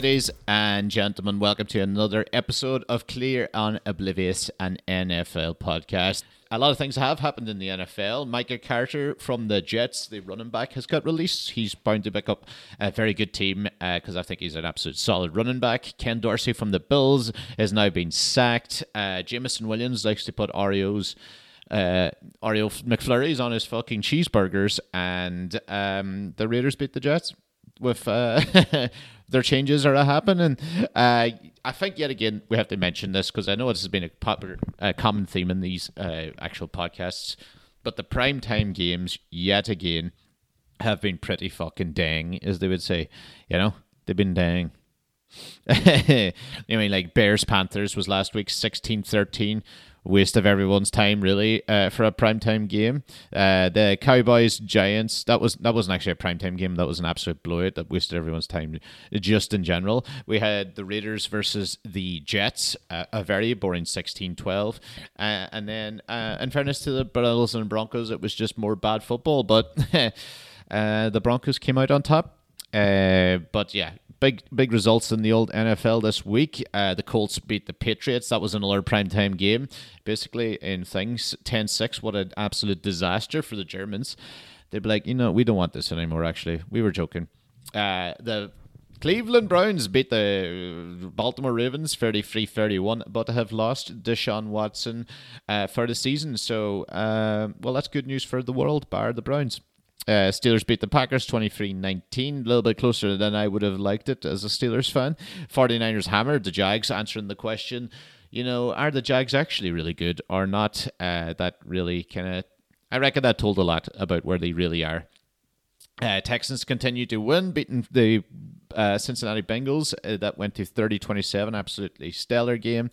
Ladies and gentlemen. Welcome to another episode of Clear and Oblivious, an NFL podcast. A lot of things have happened in the NFL. Michael Carter from the Jets, the running back, has got released. He's bound to pick up a very good team because uh, I think he's an absolute solid running back. Ken Dorsey from the Bills has now been sacked. Uh, Jameson Williams likes to put Oreos uh, Oreo McFlurries on his fucking cheeseburgers, and um, the Raiders beat the Jets with uh, their changes are happening. Uh, I think yet again we have to mention this because I know this has been a popular, uh, common theme in these uh, actual podcasts. But the prime time games yet again have been pretty fucking dang, as they would say. You know, they've been dang. I mean, like Bears Panthers was last week 16 13 waste of everyone's time really uh, for a primetime game. Uh, the Cowboys Giants that was that wasn't actually a primetime game. That was an absolute blowout that wasted everyone's time just in general. We had the Raiders versus the Jets, uh, a very boring 16-12. Uh, and then uh, in fairness to the Bills and Broncos, it was just more bad football, but uh, the Broncos came out on top. But yeah, big big results in the old NFL this week. Uh, the Colts beat the Patriots. That was another primetime game. Basically, in things 10 6, what an absolute disaster for the Germans. They'd be like, you know, we don't want this anymore, actually. We were joking. Uh, the Cleveland Browns beat the Baltimore Ravens 33 31, but have lost Deshaun Watson uh, for the season. So, uh, well, that's good news for the world, bar the Browns. Uh, Steelers beat the Packers 23 19, a little bit closer than I would have liked it as a Steelers fan. 49ers hammered the Jags, answering the question, you know, are the Jags actually really good or not? Uh, that really kind of, I reckon that told a lot about where they really are. Uh, Texans continue to win, beating the uh, Cincinnati Bengals. Uh, that went to 30 27. Absolutely stellar game.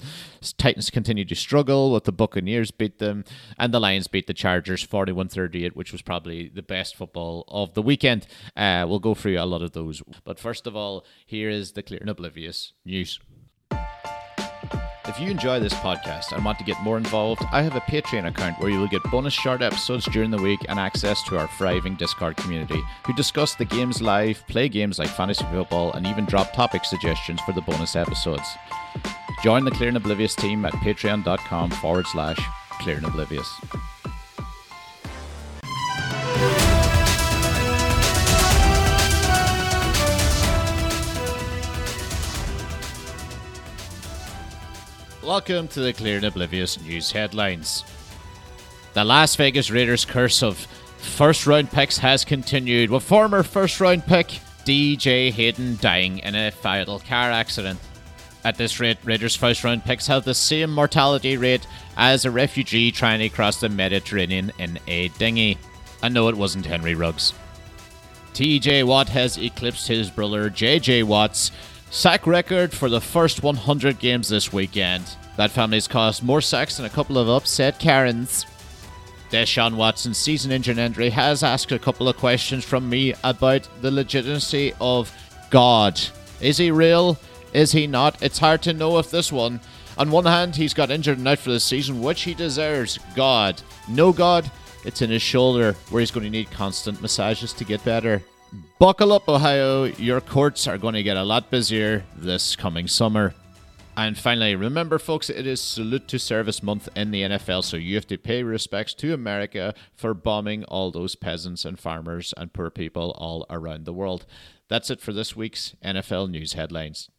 Titans continued to struggle with the Buccaneers beat them. And the Lions beat the Chargers 41 38, which was probably the best football of the weekend. Uh, we'll go through a lot of those. But first of all, here is the clear and oblivious news. If you enjoy this podcast and want to get more involved, I have a Patreon account where you will get bonus short episodes during the week and access to our thriving Discord community, who discuss the games live, play games like fantasy football, and even drop topic suggestions for the bonus episodes. Join the Clear and Oblivious team at patreon.com forward slash clear and oblivious. Welcome to the Clear and Oblivious news headlines. The Las Vegas Raiders' curse of first round picks has continued, with former first round pick DJ Hayden dying in a fatal car accident. At this rate, Raiders' first round picks have the same mortality rate as a refugee trying to cross the Mediterranean in a dinghy. And no, it wasn't Henry Ruggs. TJ Watt has eclipsed his brother JJ Watt's Sack record for the first 100 games this weekend. That family's caused more sacks than a couple of upset Karens. Deshaun Watson's season injury injury has asked a couple of questions from me about the legitimacy of God. Is he real? Is he not? It's hard to know if this one. On one hand, he's got injured and out for the season, which he deserves. God. No God, it's in his shoulder, where he's going to need constant massages to get better. Buckle up, Ohio. Your courts are going to get a lot busier this coming summer. And finally, remember, folks, it is Salute to Service Month in the NFL, so you have to pay respects to America for bombing all those peasants and farmers and poor people all around the world. That's it for this week's NFL News Headlines.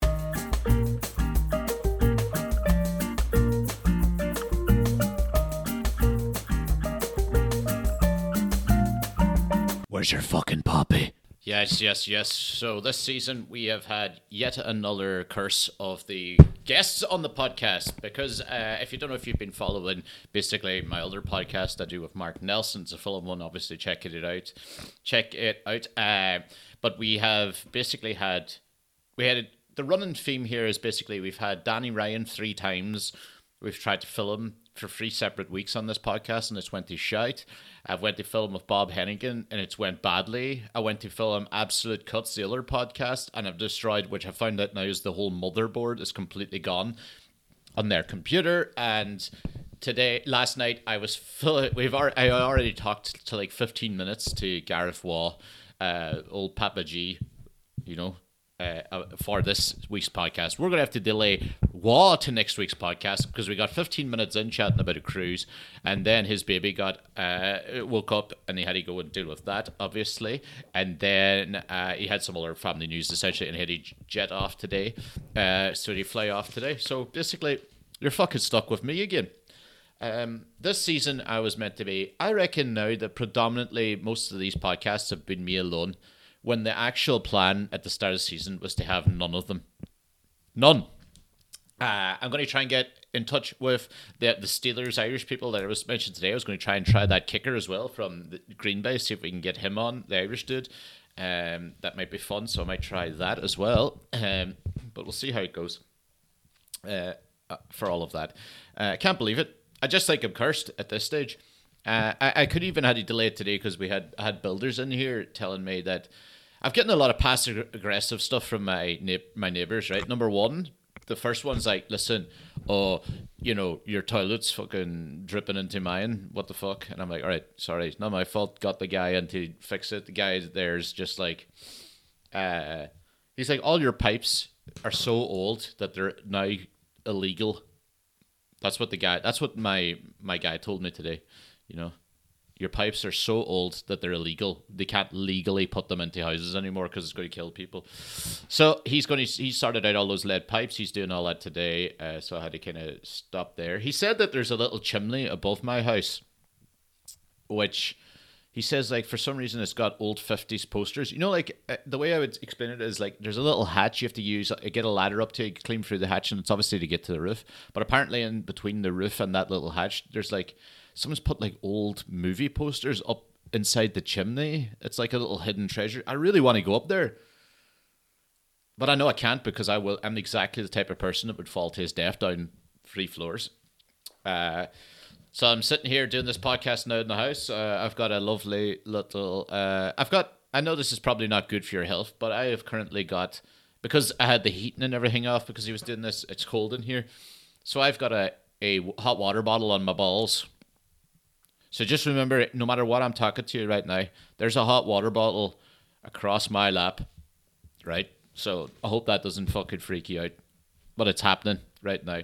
Where's your fucking poppy? Yes, yes, yes. So this season we have had yet another curse of the guests on the podcast because uh, if you don't know if you've been following basically my other podcast I do with Mark Nelson, it's a film one. Obviously, check it out. Check it out. Uh, but we have basically had we had the running theme here is basically we've had Danny Ryan three times. We've tried to fill him for three separate weeks on this podcast, and it's went to shite. I've went to film with Bob Hennigan, and it's went badly. I went to film Absolute Cuts, the other podcast, and I've destroyed, which I found out now is the whole motherboard is completely gone on their computer. And today, last night, I was full. We've already, I already talked to like 15 minutes to Gareth Waugh, uh, old Papa G, you know, uh, uh, for this week's podcast. We're going to have to delay Waugh to next week's podcast because we got 15 minutes in chatting about a cruise, and then his baby got uh, woke up and he had to go and deal with that, obviously, and then uh, he had some other family news essentially, and he had to jet off today, uh, so he fly off today. So basically, you're fucking stuck with me again. Um, this season, I was meant to be. I reckon now that predominantly most of these podcasts have been me alone when the actual plan at the start of the season was to have none of them. None. Uh, I'm going to try and get in touch with the the Steelers Irish people that I was mentioned today. I was going to try and try that kicker as well from Green Bay, see if we can get him on, the Irish dude. Um, that might be fun, so I might try that as well. Um, but we'll see how it goes uh, uh for all of that. Uh, I can't believe it. I just think I'm cursed at this stage. Uh, I, I could even had to delay today because we had had builders in here telling me that I've gotten a lot of passive aggressive stuff from my my neighbors. Right, number one, the first one's like, listen, oh, you know, your toilet's fucking dripping into mine. What the fuck? And I'm like, all right, sorry, it's not my fault. Got the guy in to fix it. The guy there's just like, uh, he's like, all your pipes are so old that they're now illegal. That's what the guy. That's what my my guy told me today. You know, your pipes are so old that they're illegal. They can't legally put them into houses anymore because it's going to kill people. So he's going to he started out all those lead pipes. He's doing all that today. Uh, so I had to kind of stop there. He said that there's a little chimney above my house, which he says like for some reason it's got old 50s posters you know like uh, the way i would explain it is like there's a little hatch you have to use uh, get a ladder up to climb through the hatch and it's obviously to get to the roof but apparently in between the roof and that little hatch there's like someone's put like old movie posters up inside the chimney. It's like a little hidden treasure. I really want to go up there. But I know I can't because I will. I'm exactly the type of person that would fall to his death down three floors. Uh, so I'm sitting here doing this podcast now in the house. Uh, I've got a lovely little. Uh, I've got. I know this is probably not good for your health, but I have currently got because I had the heating and everything off because he was doing this. It's cold in here, so I've got a a hot water bottle on my balls so just remember, no matter what I'm talking to you right now, there's a hot water bottle across my lap, right? So I hope that doesn't fucking freak you out, but it's happening right now.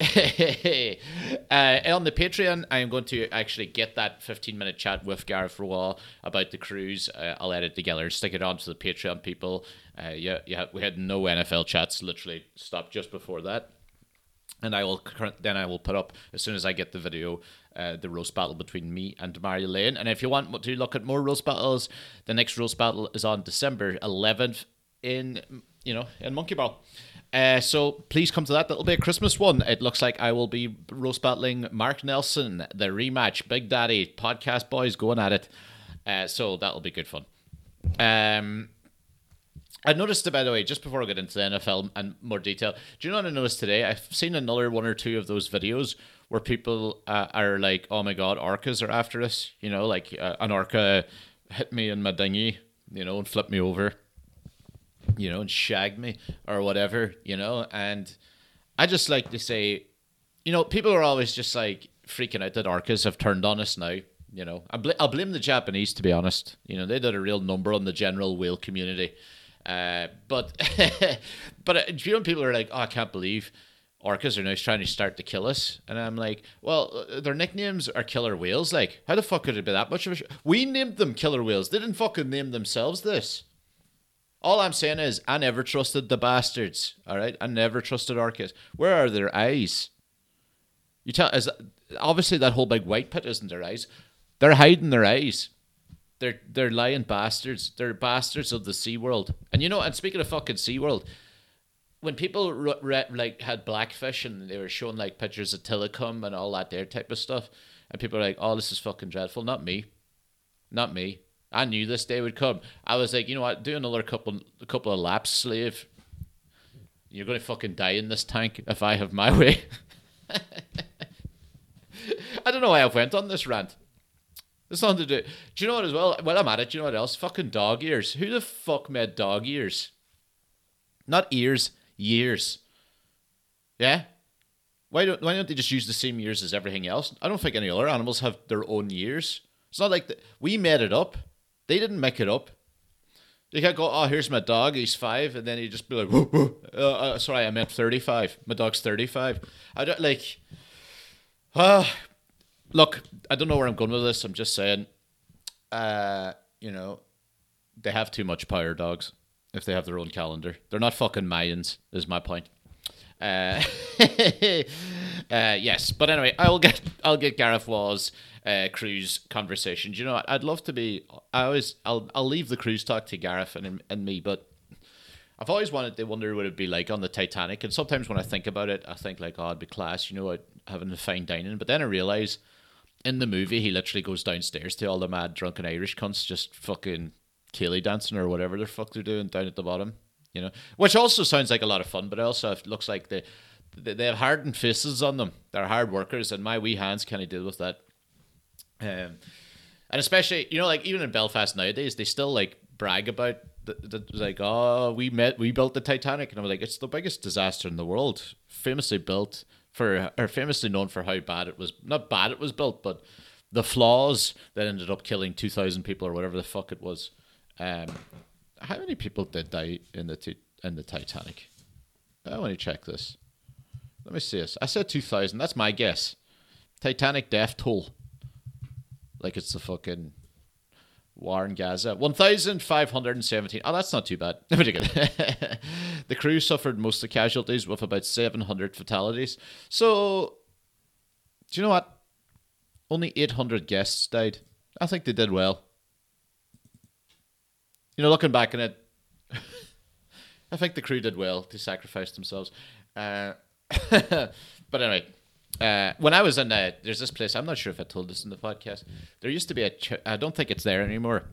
uh, on the Patreon, I am going to actually get that 15 minute chat with Gareth Rawal about the cruise. Uh, I'll edit together, and stick it on to the Patreon people. Uh, yeah, yeah, we had no NFL chats, literally stopped just before that and I will then I will put up as soon as I get the video uh, the roast battle between me and Mario Lane. And if you want to look at more roast battles, the next roast battle is on December 11th in you know in Monkey Ball. Uh, so please come to that. That'll be a Christmas one. It looks like I will be roast battling Mark Nelson, the rematch, Big Daddy podcast boys going at it. Uh, so that'll be good fun. Um, I noticed, by the way, just before I get into the NFL and more detail, do you know what I noticed today? I've seen another one or two of those videos where people uh, are like, "Oh my God, orcas are after us!" You know, like uh, an orca hit me in my dinghy, you know, and flipped me over, you know, and shagged me or whatever, you know. And I just like to say, you know, people are always just like freaking out that orcas have turned on us now. You know, I bl- I'll blame the Japanese to be honest. You know, they did a real number on the general whale community uh, but but uh, you know, people are like, oh, I can't believe orcas are now trying to start to kill us. And I'm like, well, uh, their nicknames are killer whales. Like, how the fuck could it be that much of a? Sh- we named them killer whales. They didn't fucking name themselves this. All I'm saying is, I never trusted the bastards. All right, I never trusted orcas. Where are their eyes? You tell is obviously that whole big white pit isn't their eyes. They're hiding their eyes. They're they're lying bastards. They're bastards of the Sea World. And you know, and speaking of fucking Sea World, when people re- re- like had blackfish and they were showing like pictures of Tilikum and all that there type of stuff, and people are like, "Oh, this is fucking dreadful." Not me, not me. I knew this day would come. I was like, you know what? Do another couple, a couple of laps, slave. You're gonna fucking die in this tank if I have my way. I don't know why I went on this rant. There's nothing to do. Do you know what as well? Well, I'm at it. Do you know what else? Fucking dog ears. Who the fuck made dog ears? Not ears, years. Yeah? Why don't why don't they just use the same ears as everything else? I don't think any other animals have their own ears. It's not like the, we made it up. They didn't make it up. You can't go, oh, here's my dog, he's five, and then you just be like, whoa, whoa. Uh, uh, sorry, I meant 35. My dog's 35. I don't like, uh, look, I don't know where I'm going with this. I'm just saying, uh, you know, they have too much power, dogs, if they have their own calendar. They're not fucking Mayans, is my point. Uh, uh, yes, but anyway, I'll get I'll get Gareth Waugh's uh, cruise conversation. Do you know? I'd love to be. I always I'll I'll leave the cruise talk to Gareth and and me, but I've always wanted to wonder what it'd be like on the Titanic. And sometimes when I think about it, I think like, oh, it'd be class, you know, having a fine dining. But then I realize in the movie he literally goes downstairs to all the mad drunken Irish cunts just fucking Ceilidh dancing or whatever the fuck they're doing down at the bottom you know, which also sounds like a lot of fun, but also it looks like they they have hardened faces on them. They're hard workers, and my wee hands can't deal with that. Um, and especially you know, like even in Belfast nowadays, they still like brag about the, like, oh, we met, we built the Titanic, and I'm like, it's the biggest disaster in the world, famously built for, are famously known for how bad it was. Not bad it was built, but the flaws that ended up killing two thousand people or whatever the fuck it was. Um, how many people did die in the t- in the Titanic? I want to check this. Let me see this. I said two thousand. That's my guess. Titanic death toll. Like it's the fucking war in Gaza. One thousand five hundred and seventeen. Oh, that's not too bad. Pretty good. the crew suffered most of the casualties with about seven hundred fatalities. So, do you know what? Only eight hundred guests died. I think they did well you know, looking back on it, I think the crew did well to sacrifice themselves. Uh, but anyway, uh, when I was in, uh, there's this place. I'm not sure if I told this in the podcast. There used to be a. Ch- I don't think it's there anymore,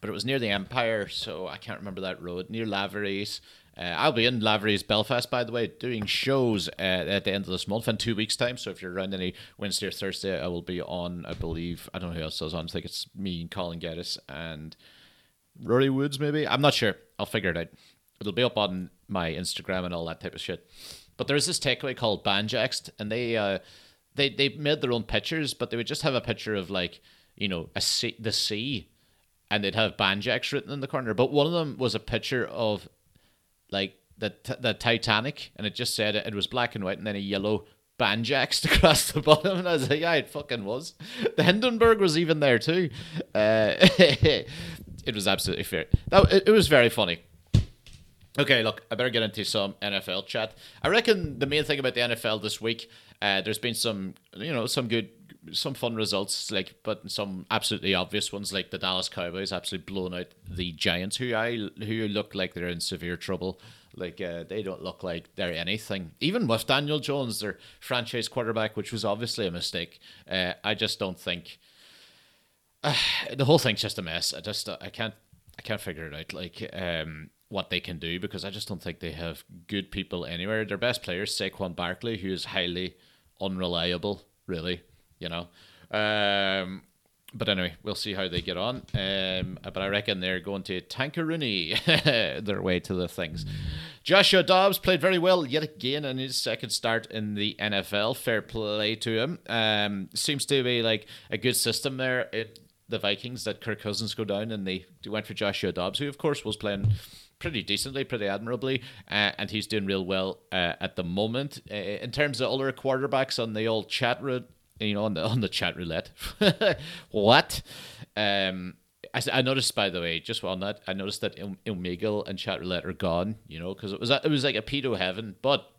but it was near the Empire, so I can't remember that road near Lavery's. Uh, I'll be in Lavery's Belfast, by the way, doing shows uh, at the end of this month in two weeks' time. So if you're around any Wednesday or Thursday, I will be on. I believe I don't know who else is on. I think it's me and Colin Geddes and Rory Woods, maybe. I'm not sure. I'll figure it out. It'll be up on my Instagram and all that type of shit. But there's this takeaway called Banjaxed, and they uh, they they made their own pictures, but they would just have a picture of like you know a sea, the sea, and they'd have Banjax written in the corner. But one of them was a picture of like the the Titanic, and it just said it, it was black and white, and then a yellow banjaxed across the bottom, and I was like, yeah, it fucking was. The Hindenburg was even there too. Uh, it was absolutely fair. That it, it was very funny. Okay, look, I better get into some NFL chat. I reckon the main thing about the NFL this week, uh, there's been some, you know, some good, some fun results, like, but some absolutely obvious ones, like the Dallas Cowboys absolutely blown out the Giants, who I who look like they're in severe trouble. Like uh, they don't look like they're anything. Even with Daniel Jones, their franchise quarterback, which was obviously a mistake. Uh, I just don't think the whole thing's just a mess. I just uh, I can't I can't figure it out. Like um, what they can do because I just don't think they have good people anywhere. Their best players, Saquon Barkley, who is highly unreliable, really. You know. Um, but anyway, we'll see how they get on. Um, but I reckon they're going to Tankaruni their way to the things. Joshua Dobbs played very well yet again in his second start in the NFL. Fair play to him. Um, seems to be like a good system there. It the Vikings that Kirk Cousins go down and they went for Joshua Dobbs, who of course was playing pretty decently, pretty admirably, uh, and he's doing real well uh, at the moment. Uh, in terms of other quarterbacks on the old chat route, you know, on the on the chat roulette, what? Um, I, I noticed by the way, just on that, I noticed that Omegle and chat roulette are gone. You know, because it was it was like a pedo heaven, but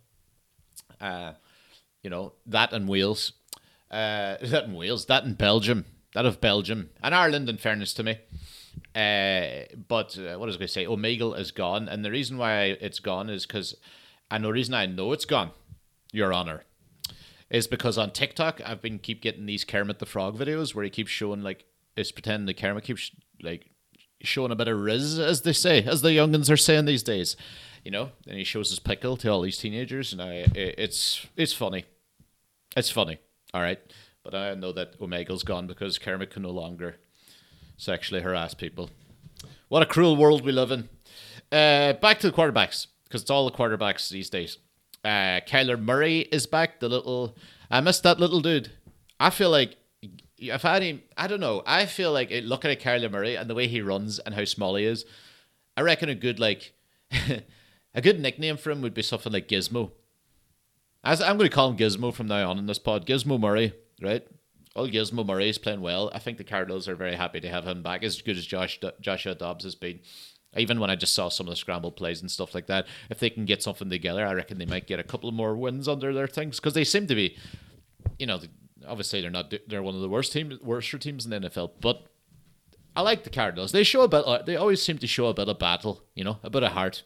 uh, you know that in Wales, uh, that in Wales, that in Belgium that of Belgium and Ireland, in fairness to me. Uh, but uh, what was I going to say? Omegle is gone, and the reason why it's gone is because, and the reason I know it's gone, Your Honor, is because on TikTok I've been keep getting these Kermit the Frog videos where he keeps showing like is pretending the Kermit keeps like showing a bit of riz, as they say, as the youngins are saying these days. You know, and he shows his pickle to all these teenagers, and I, it's it's funny, it's funny. All right, but I know that Omegle's gone because Kermit can no longer sexually harass people. What a cruel world we live in. Uh, back to the quarterbacks, because it's all the quarterbacks these days. Uh, Kyler Murray is back. The little, I missed that little dude. I feel like if I had him, I don't know. I feel like looking at Kyler Murray and the way he runs and how small he is, I reckon a good like a good nickname for him would be something like Gizmo. As I'm going to call him Gizmo from now on in this pod. Gizmo Murray, right? Well, Gizmo Murray is playing well. I think the Cardinals are very happy to have him back, as good as Josh Joshua Dobbs has been. Even when I just saw some of the scramble plays and stuff like that, if they can get something together, I reckon they might get a couple more wins under their things because they seem to be, you know, obviously they're not they're one of the worst teams, worst teams in the NFL, but I like the Cardinals. They show a bit. Uh, they always seem to show a bit of battle, you know, a bit of heart.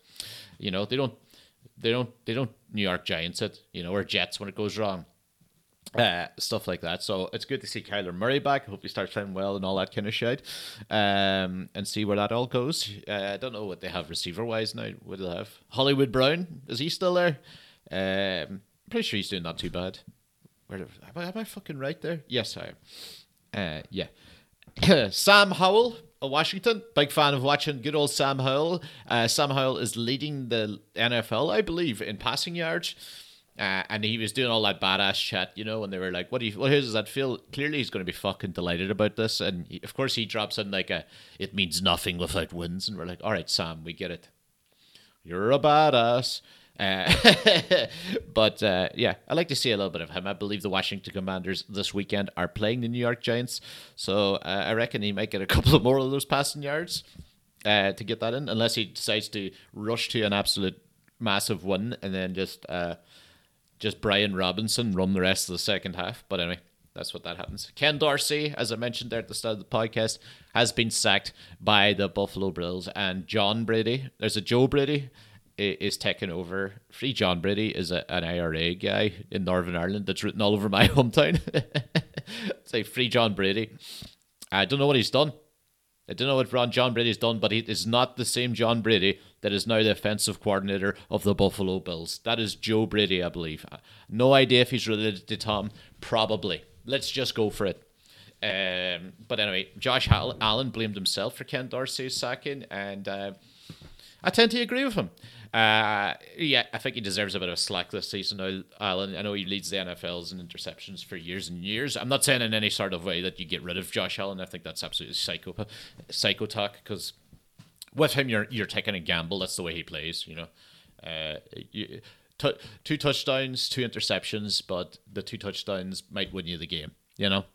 You know, they don't, they don't, they don't New York Giants it, you know, or Jets when it goes wrong uh, stuff like that. So it's good to see Kyler Murray back. I hope he starts playing well and all that kind of shit. Um, and see where that all goes. Uh, I don't know what they have receiver wise now. What do they have? Hollywood Brown is he still there? Um, pretty sure he's doing not too bad. Where am I, am I fucking right there? Yes, I am. Uh, yeah. Sam Howell of Washington, big fan of watching good old Sam Howell. Uh, Sam Howell is leading the NFL, I believe, in passing yards. Uh, and he was doing all that badass chat, you know, and they were like, "What do you? What does that feel?" Clearly, he's going to be fucking delighted about this, and he, of course, he drops in like a, "It means nothing without wins," and we're like, "All right, Sam, we get it. You're a badass." Uh, but uh, yeah, I like to see a little bit of him. I believe the Washington Commanders this weekend are playing the New York Giants, so uh, I reckon he might get a couple of more of those passing yards uh, to get that in, unless he decides to rush to an absolute massive win and then just uh, just Brian Robinson run the rest of the second half. But anyway, that's what that happens. Ken Dorsey, as I mentioned there at the start of the podcast, has been sacked by the Buffalo Bills, and John Brady. There's a Joe Brady is taking over. Free John Brady is a, an IRA guy in Northern Ireland that's written all over my hometown. Say free John Brady. I don't know what he's done. I don't know what John Brady's done, but he is not the same John Brady that is now the offensive coordinator of the Buffalo Bills. That is Joe Brady, I believe. No idea if he's related to Tom. Probably. Let's just go for it. Um, but anyway, Josh Allen blamed himself for Ken Dorsey's sacking, and uh, I tend to agree with him. Uh, yeah, I think he deserves a bit of slack this season. Now, Allen, I know he leads the NFLs in interceptions for years and years. I'm not saying in any sort of way that you get rid of Josh Allen. I think that's absolutely psycho, psycho talk because with him, you're you're taking a gamble. That's the way he plays. You know, uh, you, t- two touchdowns, two interceptions, but the two touchdowns might win you the game. You know.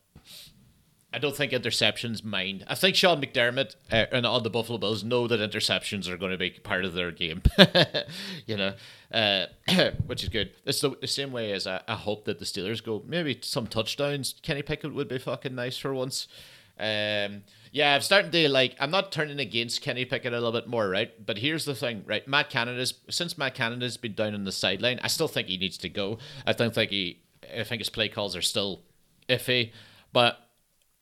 I don't think interceptions mind. I think Sean McDermott uh, and all the Buffalo Bills know that interceptions are going to be part of their game. you know, uh, which is good. It's the, the same way as I, I, hope that the Steelers go. Maybe some touchdowns. Kenny Pickett would be fucking nice for once. Um, yeah, I'm starting to like. I'm not turning against Kenny Pickett a little bit more, right? But here's the thing, right? Matt Canada's since Matt Canada's been down on the sideline, I still think he needs to go. I don't think he. I think his play calls are still iffy, but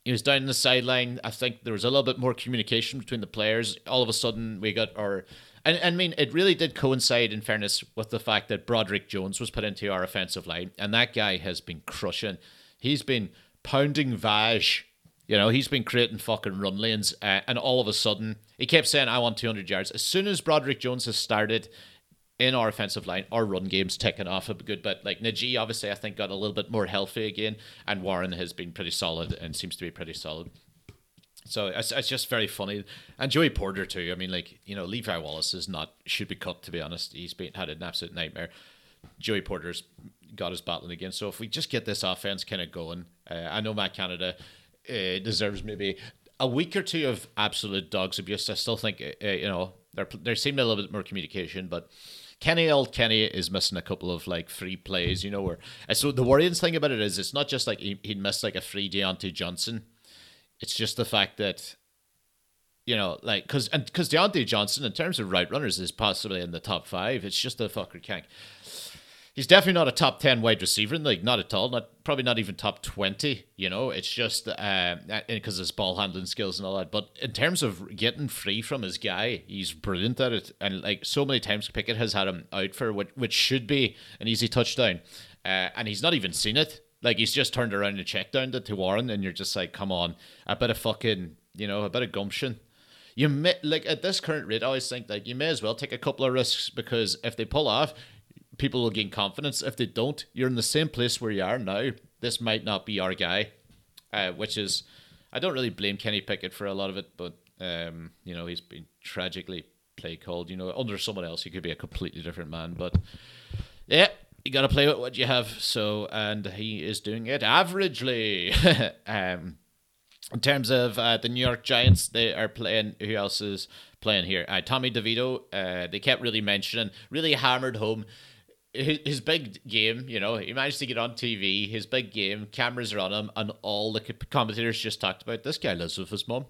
he was down in the sideline. I think there was a little bit more communication between the players. All of a sudden, we got our. And, and I mean, it really did coincide, in fairness, with the fact that Broderick Jones was put into our offensive line, and that guy has been crushing. He's been pounding Vaj. You know, he's been creating fucking run lanes, uh, and all of a sudden, he kept saying, "I want 200 yards." As soon as Broderick Jones has started, in our offensive line, our run game's taken off a good bit. Like Najee, obviously, I think got a little bit more healthy again, and Warren has been pretty solid and seems to be pretty solid. So it's, it's just very funny, and Joey Porter too. I mean, like you know, Levi Wallace is not should be cut to be honest. He's been had an absolute nightmare. Joey Porter's got his battling again. So if we just get this offense kind of going, uh, I know Matt Canada uh, deserves maybe a week or two of absolute dogs abuse. I still think uh, you know there there seemed a little bit more communication, but Kenny old Kenny is missing a couple of like free plays, you know. Where so the worrying thing about it is it's not just like he, he missed like a free Diontae Johnson. It's just the fact that you know, like because and because Diontae Johnson in terms of route runners is possibly in the top five. It's just the fucker can't he's definitely not a top 10 wide receiver league not at all not probably not even top 20 you know? It's just uh because of his ball handling skills and all that but in terms of getting free from his guy he's brilliant at it and like so many times Pickett has had him out for what which should be an easy touchdown uh, and he's not even seen it. Like he's just turned around and checked down to Warren and you're just like come on a bit of fucking you know a bit of gumption. You may like at this current rate, I always think like you may as well take a couple of risks because if they pull off, people will gain confidence. If they don't, you're in the same place where you are now. This might not be our guy, uh, which is, I don't really blame Kenny Pickett for a lot of it, but um, you know he's been tragically play called. You know, under someone else, he could be a completely different man. But yeah, you got to play with what you have. So, and he is doing it averagely. um, in terms of uh, the New York Giants, they are playing. Who else is playing here? Uh, Tommy DeVito. Uh, they kept really mentioning, really hammered home his, big game. You know, he managed to get on TV. His big game, cameras are on him, and all the commentators just talked about this guy lives with his mom.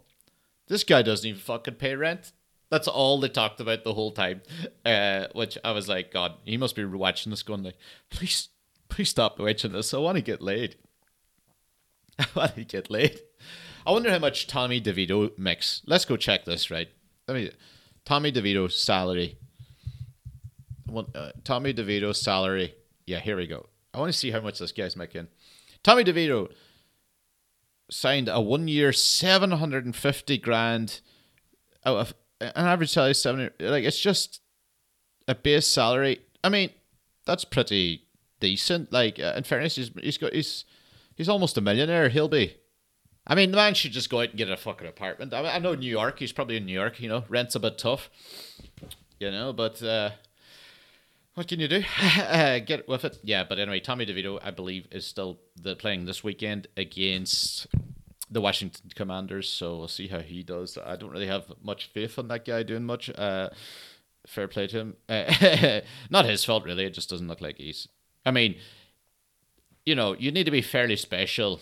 This guy doesn't even fucking pay rent. That's all they talked about the whole time. Uh, which I was like, God, he must be watching this, going like, please, please stop watching this. I want to get laid. I want to get laid. I wonder how much Tommy DeVito makes. Let's go check this, right? Let me. Tommy DeVito's salary. One, uh, Tommy DeVito's salary. Yeah, here we go. I want to see how much this guy's making. Tommy DeVito signed a one year, 750 grand out of an average salary, seven. Like, it's just a base salary. I mean, that's pretty decent. Like, uh, in fairness, he's, he's got, he's, he's almost a millionaire. He'll be. I mean, the man should just go out and get a fucking apartment. I, mean, I know New York. He's probably in New York. You know, rent's a bit tough. You know, but uh, what can you do? get with it. Yeah, but anyway, Tommy DeVito, I believe, is still the, playing this weekend against the Washington Commanders. So we'll see how he does. I don't really have much faith in that guy doing much. Uh, fair play to him. Uh, not his fault, really. It just doesn't look like he's. I mean, you know, you need to be fairly special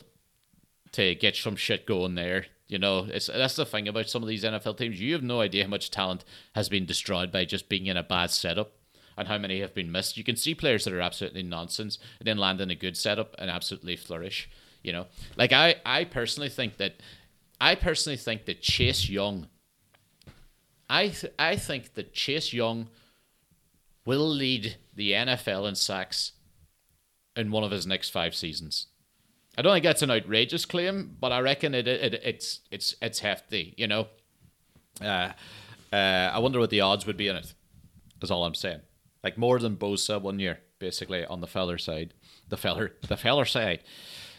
to get some shit going there. You know, it's that's the thing about some of these NFL teams. You have no idea how much talent has been destroyed by just being in a bad setup and how many have been missed. You can see players that are absolutely nonsense and then land in a good setup and absolutely flourish. You know, like I, I personally think that, I personally think that Chase Young. I, th- I think that Chase Young will lead the NFL in sacks in one of his next five seasons. I don't think that's an outrageous claim, but I reckon it, it it's it's it's hefty. You know, uh, uh, I wonder what the odds would be in it. Is all I'm saying. Like more than Bosa one year, basically on the feller side, the feller the feller side.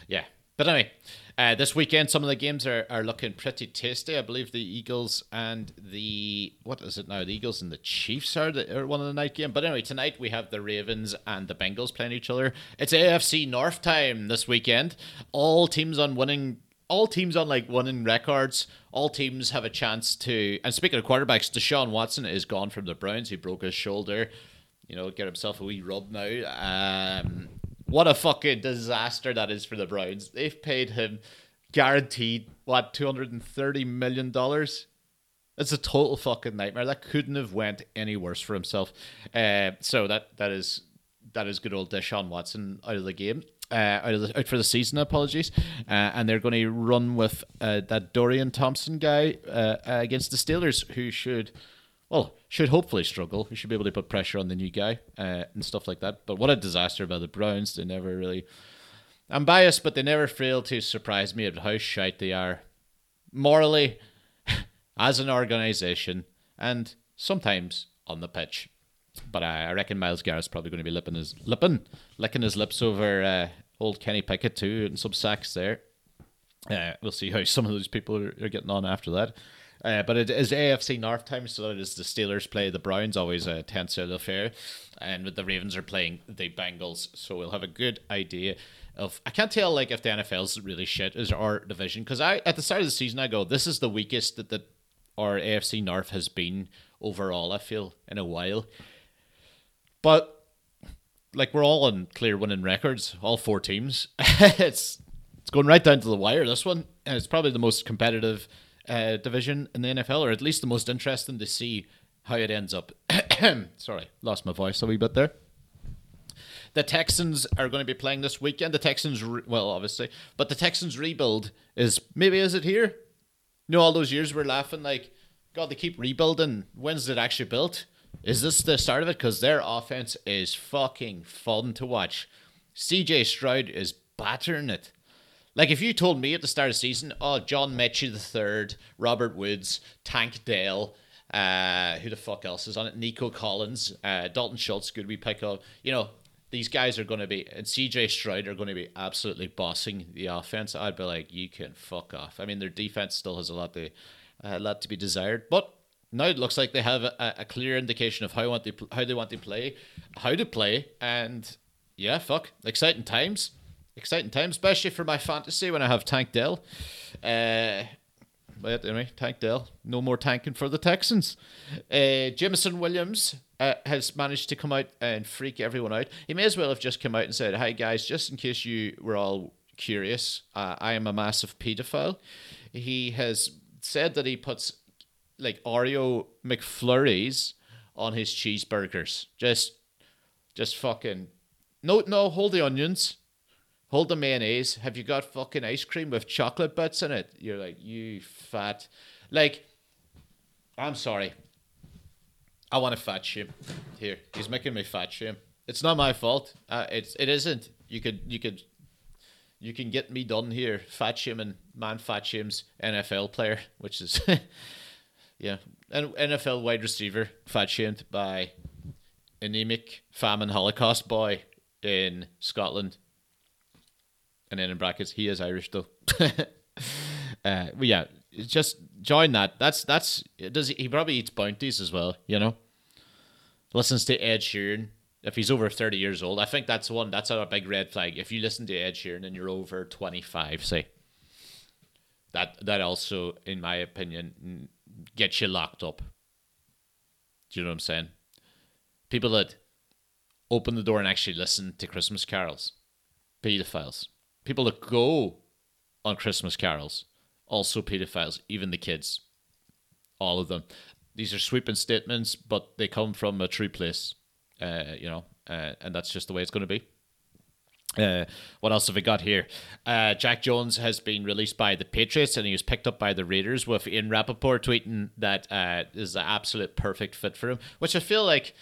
Yeah, but anyway, uh, this weekend some of the games are, are looking pretty tasty. I believe the Eagles and the what is it now? The Eagles and the Chiefs are, the, are one of the night game. But anyway, tonight we have the Ravens and the Bengals playing each other. It's AFC North time this weekend. All teams on winning. All teams on like winning records. All teams have a chance to. And speaking of quarterbacks, Deshaun Watson is gone from the Browns. He broke his shoulder. You know, get himself a wee rub now. Um, what a fucking disaster that is for the Browns. They've paid him guaranteed what two hundred and thirty million dollars. It's a total fucking nightmare. That couldn't have went any worse for himself. Uh, so that that is that is good old Deshaun Watson out of the game. Uh, out, of the, out for the season, apologies, uh, and they're going to run with uh, that Dorian Thompson guy uh, against the Steelers, who should well, should hopefully struggle. We should be able to put pressure on the new guy uh, and stuff like that. But what a disaster by the Browns. They never really. I'm biased, but they never fail to surprise me at how shite they are morally, as an organization, and sometimes on the pitch. But I, reckon Myles Garrett's probably going to be lipping his lipping, licking his lips over uh, old Kenny Pickett too, and some sacks there. Uh, we'll see how some of those people are, are getting on after that. Uh, but it is AFC North time, so it is the Steelers play the Browns, always a tense affair, and with the Ravens are playing the Bengals. So we'll have a good idea of. I can't tell like if the NFL's really shit is our division because I at the start of the season I go this is the weakest that the our AFC North has been overall. I feel in a while, but like we're all on clear winning records, all four teams. it's it's going right down to the wire. This one, and it's probably the most competitive uh, division in the NFL, or at least the most interesting to see how it ends up. Sorry, lost my voice a wee bit there. The Texans are going to be playing this weekend. The Texans, re- well, obviously, but the Texans rebuild is maybe is it here? You know, all those years we're laughing like, God, they keep rebuilding. When's it actually built? Is this the start of it? Because their offense is fucking fun to watch. CJ Stroud is battering it. Like if you told me at the start of the season, oh John Metchie the third, Robert Woods, Tank Dell, uh, who the fuck else is on it? Nico Collins, uh, Dalton Schultz, good we pick up. You know, these guys are going to be, and CJ Stroud are going to be absolutely bossing the offense. I'd be like, you can fuck off. I mean, their defense still has a lot to, a lot to be desired, but now it looks like they have a, a clear indication of how want they how they want to play, how to play, and yeah, fuck, exciting times, exciting time, especially for my fantasy when I have Tank Dell. Uh, but anyway, Tank Dell, no more tanking for the Texans. Uh, Jameson Williams uh, has managed to come out and freak everyone out. He may as well have just come out and said, "Hi guys, just in case you were all curious, uh, I am a massive pedophile." He has said that he puts like Oreo McFlurries on his cheeseburgers. Just, just fucking. No, no, hold the onions. Hold the mayonnaise. Have you got fucking ice cream with chocolate bits in it? You're like, you fat. Like, I'm sorry. I want to fat shame. Here, he's making me fat shame. It's not my fault. Uh, it's it isn't. You could you could you can get me done here. Fat shaming man fat shames NFL player, which is yeah, an NFL wide receiver fat shamed by anemic famine Holocaust boy in Scotland and then in brackets, he is Irish though. uh, but yeah, just join that. That's that's does he, he probably eats bounties as well, you know. Listens to Ed Sheeran. If he's over thirty years old, I think that's one. That's a big red flag. If you listen to Ed Sheeran and you're over twenty five, say that that also, in my opinion, gets you locked up. Do you know what I'm saying? People that open the door and actually listen to Christmas carols, pedophiles people that go on Christmas carols, also pedophiles, even the kids, all of them. These are sweeping statements, but they come from a true place, uh, you know, uh, and that's just the way it's going to be. Uh, what else have we got here? Uh, Jack Jones has been released by the Patriots and he was picked up by the Raiders with Ian Rapoport tweeting that uh, is an absolute perfect fit for him, which I feel like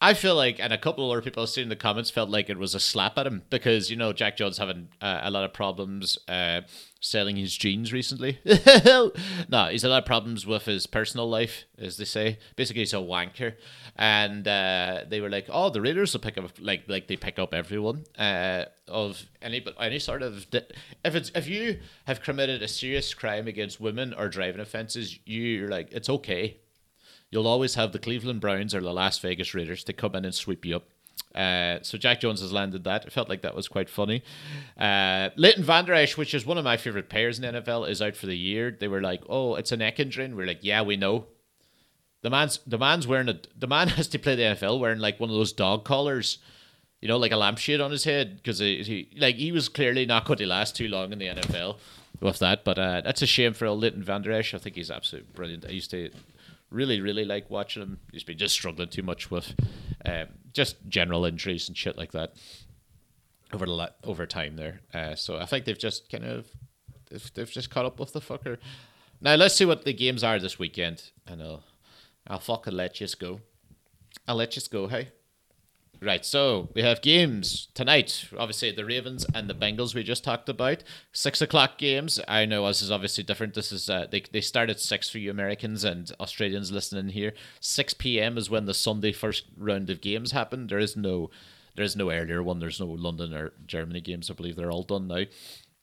I feel like, and a couple of other people I've seen in the comments felt like it was a slap at him because you know Jack Jones having uh, a lot of problems uh, selling his jeans recently. no, he's had a lot of problems with his personal life, as they say. Basically, he's a wanker, and uh, they were like, "Oh, the Raiders will pick up like like they pick up everyone uh, of any but any sort of if it's if you have committed a serious crime against women or driving offenses, you're like it's okay." You'll always have the Cleveland Browns or the Las Vegas Raiders to come in and sweep you up. Uh, so Jack Jones has landed that. It felt like that was quite funny. Uh, Leighton Vander Esch, which is one of my favorite players in the NFL, is out for the year. They were like, "Oh, it's a neck injury," and we're like, "Yeah, we know." The man's the man's wearing a the man has to play the NFL wearing like one of those dog collars, you know, like a lampshade on his head because he, he like he was clearly not going to last too long in the NFL with that. But uh, that's a shame for Leighton Vander Esch. I think he's absolutely brilliant. I used to really, really like watching him. He's been just struggling too much with um, just general injuries and shit like that over the la- over time there. Uh, so I think they've just kind of they've, they've just caught up with the fucker. Now let's see what the games are this weekend, and I'll I'll fucking let you go. I'll let you go. Hey. Right, so we have games tonight. Obviously, the Ravens and the Bengals we just talked about. Six o'clock games. I know this is obviously different. This is uh, they they start at six for you Americans and Australians listening here. Six p.m. is when the Sunday first round of games happen. There is no there is no earlier one. There's no London or Germany games. I believe they're all done now.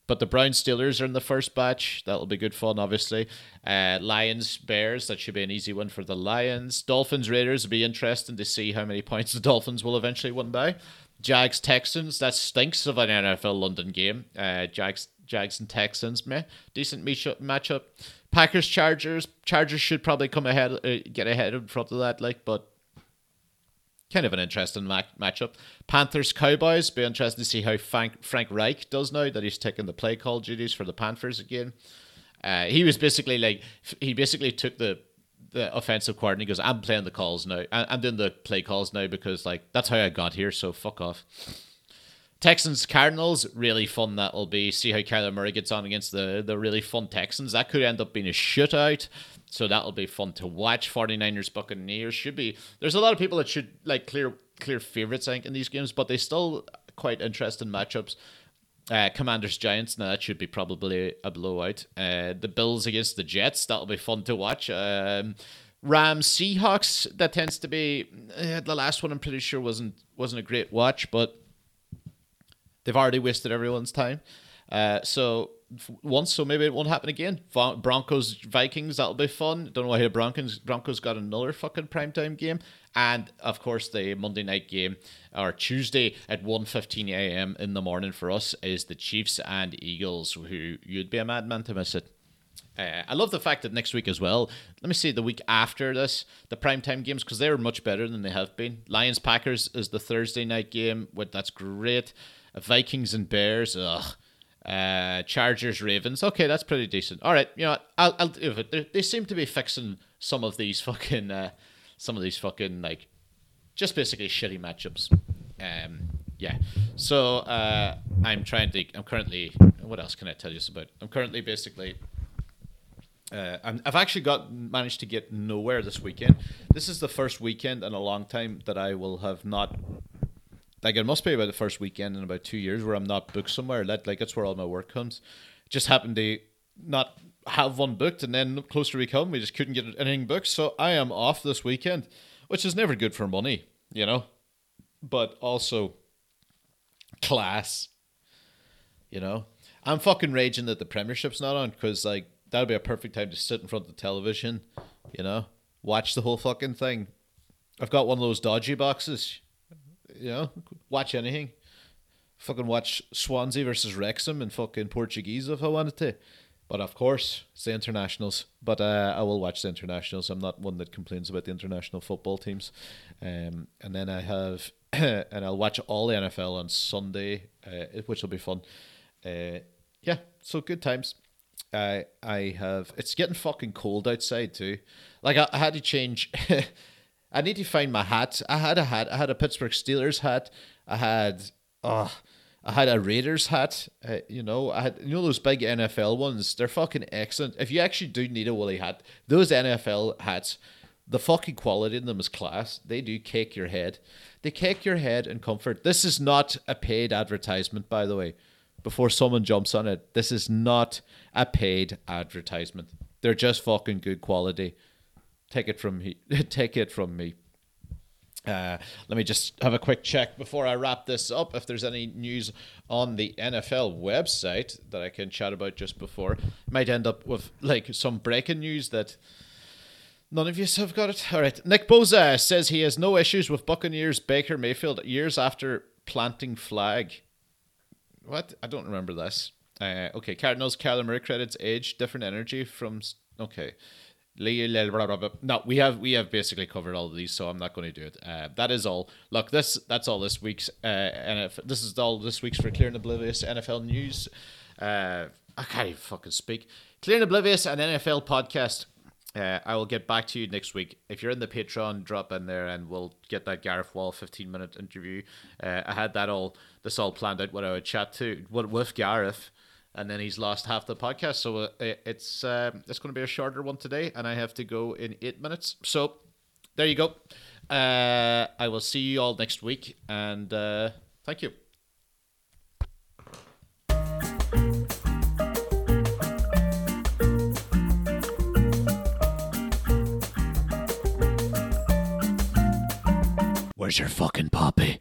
But the Brown Steelers are in the first batch. That'll be good fun, obviously. Uh, Lions Bears, that should be an easy one for the Lions. Dolphins Raiders will be interesting to see how many points the Dolphins will eventually win by. Jags Texans, that stinks of an NFL London game. Uh, Jags Jags and Texans, meh, decent matchup. Packers Chargers, Chargers should probably come ahead, uh, get ahead in front of that, like, but kind of an interesting ma- matchup. Panthers Cowboys. Be interesting to see how Frank Frank Reich does now that he's taking the play call duties for the Panthers again. Uh, he was basically like he basically took the the offensive coordinator. He goes, "I'm playing the calls now. I'm doing the play calls now because like that's how I got here. So fuck off." Texans Cardinals really fun that'll be. See how Kyler Murray gets on against the the really fun Texans. That could end up being a shootout. So that'll be fun to watch. 49ers Buccaneers should be. There's a lot of people that should like clear clear favorites I think in these games, but they still quite interesting matchups. Uh, Commanders Giants. Now that should be probably a blowout. Uh, the Bills against the Jets. That'll be fun to watch. Um, Rams Seahawks. That tends to be uh, the last one. I'm pretty sure wasn't wasn't a great watch, but they've already wasted everyone's time. Uh, so once, so maybe it won't happen again. Broncos Vikings, that'll be fun. Don't know why the Broncos Broncos got another fucking primetime game. And of course, the Monday night game or Tuesday at 1.15 a.m. in the morning for us is the Chiefs and Eagles, who you'd be a madman to miss it. Uh, I love the fact that next week as well. Let me see the week after this, the primetime games because they're much better than they have been. Lions Packers is the Thursday night game. What that's great. Vikings and Bears. Ugh. Uh, Chargers Ravens. Okay, that's pretty decent. All right, you know, I'll I'll do it. They, they seem to be fixing some of these fucking uh, some of these fucking like just basically shitty matchups. Um, yeah. So uh, I'm trying to. I'm currently. What else can I tell you about? I'm currently basically uh, i have actually got managed to get nowhere this weekend. This is the first weekend in a long time that I will have not. Like it must be about the first weekend in about two years where I'm not booked somewhere. That like that's where all my work comes. Just happened to not have one booked, and then closer we come, we just couldn't get anything booked. So I am off this weekend, which is never good for money, you know, but also class. You know, I'm fucking raging that the Premiership's not on because like that'd be a perfect time to sit in front of the television, you know, watch the whole fucking thing. I've got one of those dodgy boxes, you know, watch anything. Fucking watch Swansea versus Wrexham in fucking Portuguese if I wanted to. But of course, it's the internationals. But uh, I will watch the internationals. I'm not one that complains about the international football teams. Um, and then I have, and I'll watch all the NFL on Sunday, uh, which will be fun. Uh, yeah, so good times. I I have. It's getting fucking cold outside too. Like I, I had to change. I need to find my hat. I had a hat. I had a Pittsburgh Steelers hat. I had. Oh, I had a Raiders hat. Uh, you know, I had you know those big NFL ones. They're fucking excellent. If you actually do need a woolly hat, those NFL hats, the fucking quality in them is class. They do cake your head. They cake your head in comfort. This is not a paid advertisement, by the way before someone jumps on it. This is not a paid advertisement. They're just fucking good quality. Take it from me. Take it from me. Uh, let me just have a quick check before I wrap this up. If there's any news on the NFL website that I can chat about just before, might end up with like some breaking news that none of you have got it. All right, Nick Bosa says he has no issues with Buccaneers Baker Mayfield years after planting flag. What? I don't remember this. Uh, okay, Cardinals, Kyler Murray credits age, different energy from. Okay. No, we have we have basically covered all of these, so I'm not going to do it. Uh, that is all. Look, this that's all this week's uh, NFL. This is all this week's for Clear and Oblivious NFL news. Uh, I can't even fucking speak. Clear and Oblivious, an NFL podcast. Uh, I will get back to you next week. If you're in the Patreon, drop in there and we'll get that Gareth Waugh 15 minute interview. Uh, I had that all this all planned out what I would chat to what with Gareth, and then he's lost half the podcast. So uh, it's uh, it's going to be a shorter one today, and I have to go in eight minutes. So there you go. Uh, I will see you all next week, and uh, thank you. Where's your fucking poppy?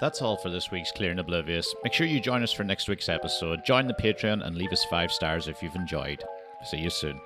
That's all for this week's Clear and Oblivious. Make sure you join us for next week's episode. Join the Patreon and leave us five stars if you've enjoyed. See you soon.